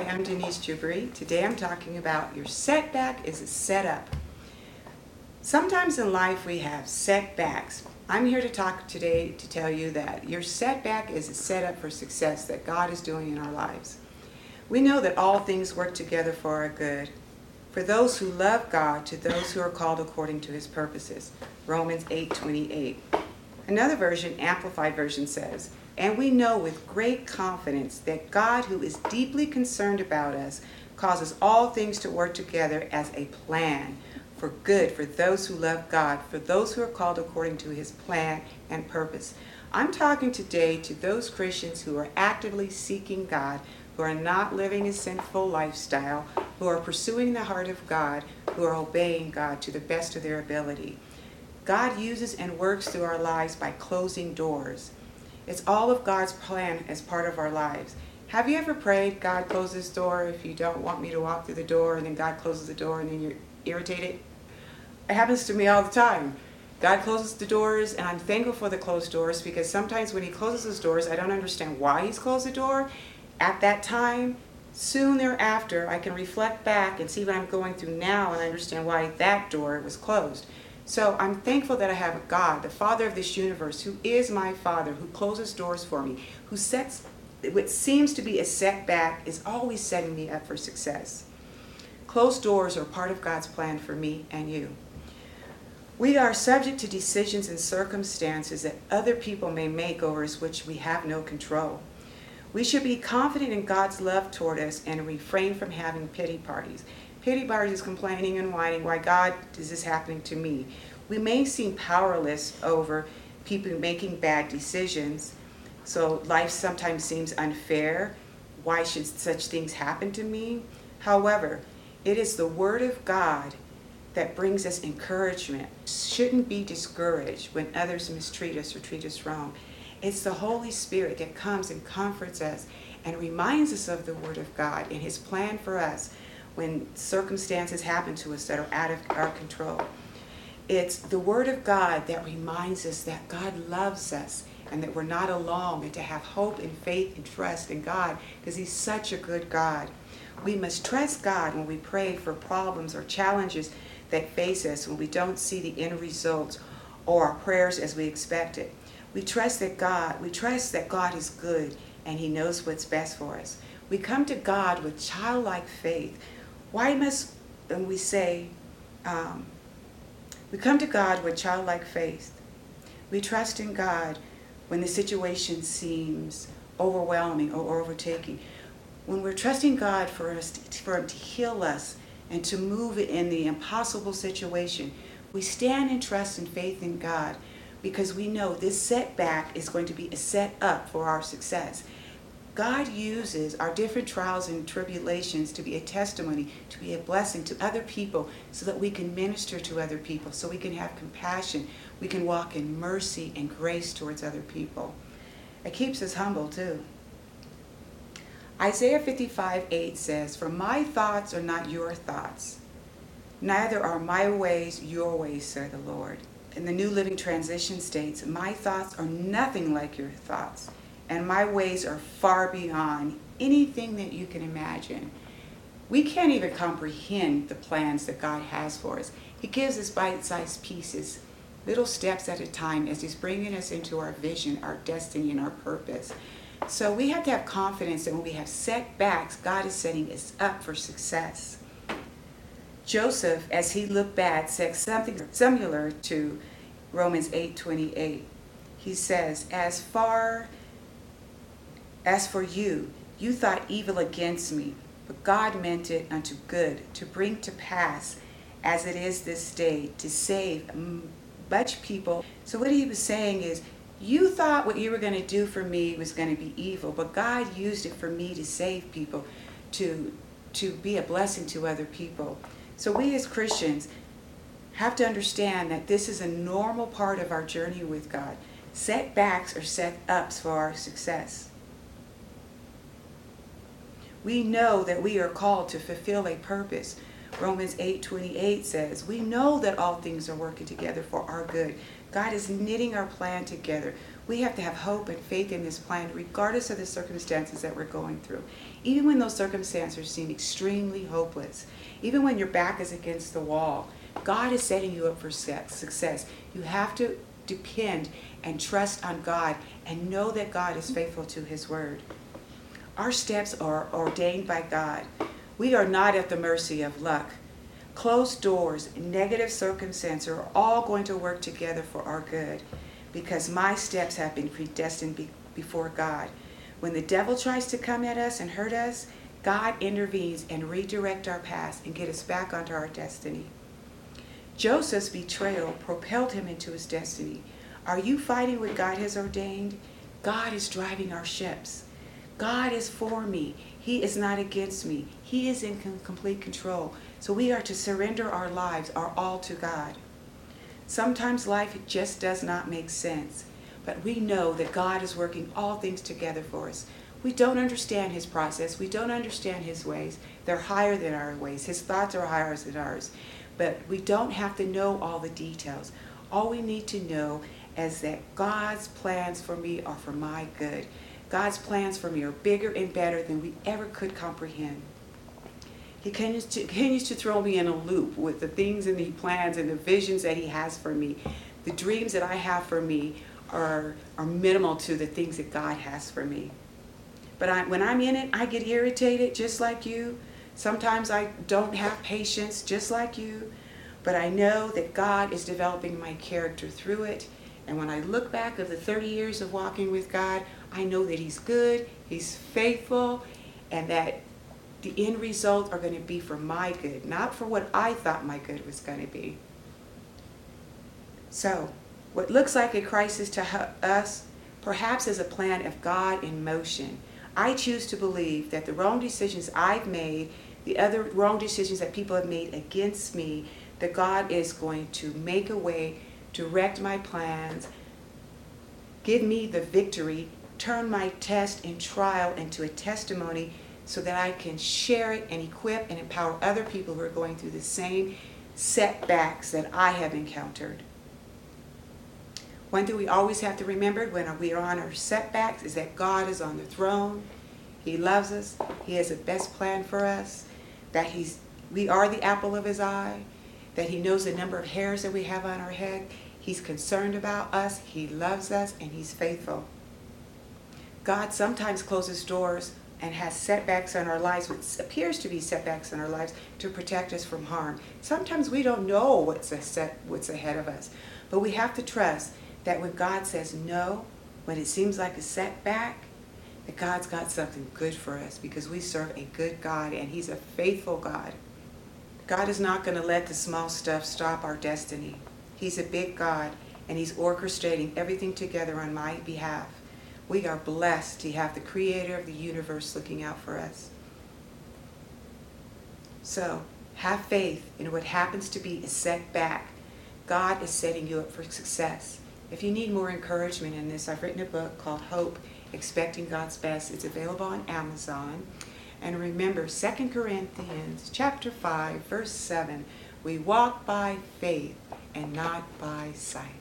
Hi, I'm Denise Jubry. Today I'm talking about your setback is a setup. Sometimes in life we have setbacks. I'm here to talk today to tell you that your setback is a setup for success that God is doing in our lives. We know that all things work together for our good, for those who love God, to those who are called according to his purposes. Romans 8:28. Another version, amplified version says, "And we know with great confidence that God who is deeply concerned about us causes all things to work together as a plan for good for those who love God, for those who are called according to his plan and purpose." I'm talking today to those Christians who are actively seeking God, who are not living a sinful lifestyle, who are pursuing the heart of God, who are obeying God to the best of their ability. God uses and works through our lives by closing doors. It's all of God's plan as part of our lives. Have you ever prayed, God, close this door if you don't want me to walk through the door, and then God closes the door and then you're irritated? It happens to me all the time. God closes the doors, and I'm thankful for the closed doors because sometimes when He closes those doors, I don't understand why He's closed the door. At that time, soon thereafter, I can reflect back and see what I'm going through now and understand why that door was closed. So I'm thankful that I have a God, the Father of this universe, who is my Father, who closes doors for me, who sets what seems to be a setback is always setting me up for success. Closed doors are part of God's plan for me and you. We are subject to decisions and circumstances that other people may make over which we have no control. We should be confident in God's love toward us and refrain from having pity parties. Pity parties is complaining and whining, why God is this happening to me? We may seem powerless over people making bad decisions, so life sometimes seems unfair. Why should such things happen to me? However, it is the Word of God that brings us encouragement. Shouldn't be discouraged when others mistreat us or treat us wrong. It's the Holy Spirit that comes and comforts us and reminds us of the Word of God and His plan for us when circumstances happen to us that are out of our control. It's the Word of God that reminds us that God loves us and that we're not alone and to have hope and faith and trust in God because He's such a good God. We must trust God when we pray for problems or challenges that face us when we don't see the end results or our prayers as we expected. We trust that God, we trust that God is good and He knows what's best for us. We come to God with childlike faith why must we say, um, we come to God with childlike faith? We trust in God when the situation seems overwhelming or overtaking. When we're trusting God for us to, for Him to heal us and to move in the impossible situation, we stand in trust and faith in God because we know this setback is going to be a set up for our success. God uses our different trials and tribulations to be a testimony, to be a blessing to other people, so that we can minister to other people, so we can have compassion, we can walk in mercy and grace towards other people. It keeps us humble too. Isaiah 55 8 says, For my thoughts are not your thoughts, neither are my ways your ways, said the Lord. In the New Living Translation states, My thoughts are nothing like your thoughts and my ways are far beyond anything that you can imagine. We can't even comprehend the plans that God has for us. He gives us bite sized pieces, little steps at a time, as He's bringing us into our vision, our destiny, and our purpose. So we have to have confidence that when we have setbacks, God is setting us up for success. Joseph, as he looked back, said something similar to Romans 8:28. He says, "As far as for you, you thought evil against me, but God meant it unto good, to bring to pass, as it is this day, to save much people. So, what he was saying is, you thought what you were going to do for me was going to be evil, but God used it for me to save people, to, to be a blessing to other people. So, we as Christians have to understand that this is a normal part of our journey with God. Setbacks are set ups for our success we know that we are called to fulfill a purpose. Romans 8:28 says, "We know that all things are working together for our good." God is knitting our plan together. We have to have hope and faith in this plan, regardless of the circumstances that we're going through. Even when those circumstances seem extremely hopeless, even when your back is against the wall, God is setting you up for success. You have to depend and trust on God and know that God is faithful to His word. Our steps are ordained by God. We are not at the mercy of luck. Closed doors, negative circumstances are all going to work together for our good because my steps have been predestined be- before God. When the devil tries to come at us and hurt us, God intervenes and redirect our paths and get us back onto our destiny. Joseph's betrayal propelled him into his destiny. Are you fighting what God has ordained? God is driving our ships. God is for me. He is not against me. He is in complete control. So we are to surrender our lives, our all to God. Sometimes life just does not make sense, but we know that God is working all things together for us. We don't understand his process. We don't understand his ways. They're higher than our ways. His thoughts are higher than ours. But we don't have to know all the details. All we need to know is that God's plans for me are for my good. God's plans for me are bigger and better than we ever could comprehend. He continues to, continues to throw me in a loop with the things and the plans and the visions that He has for me. The dreams that I have for me are, are minimal to the things that God has for me. But I, when I'm in it, I get irritated just like you. Sometimes I don't have patience just like you. But I know that God is developing my character through it. And when I look back of the 30 years of walking with God, I know that He's good, He's faithful, and that the end result are going to be for my good, not for what I thought my good was going to be. So, what looks like a crisis to us perhaps is a plan of God in motion. I choose to believe that the wrong decisions I've made, the other wrong decisions that people have made against me, that God is going to make a way, direct my plans, give me the victory, turn my test and trial into a testimony so that I can share it and equip and empower other people who are going through the same setbacks that I have encountered. One thing we always have to remember when we are on our setbacks is that God is on the throne. He loves us. He has the best plan for us. That he's, we are the apple of his eye. That he knows the number of hairs that we have on our head. He's concerned about us. He loves us and he's faithful. God sometimes closes doors and has setbacks in our lives, which appears to be setbacks in our lives, to protect us from harm. Sometimes we don't know what's, set, what's ahead of us, but we have to trust that when God says no, when it seems like a setback, that God's got something good for us because we serve a good God and He's a faithful God. God is not going to let the small stuff stop our destiny. He's a big God and He's orchestrating everything together on my behalf. We are blessed to have the creator of the universe looking out for us. So, have faith in what happens to be a setback. God is setting you up for success. If you need more encouragement in this, I've written a book called Hope, Expecting God's Best. It's available on Amazon. And remember 2 Corinthians chapter 5, verse 7. We walk by faith and not by sight.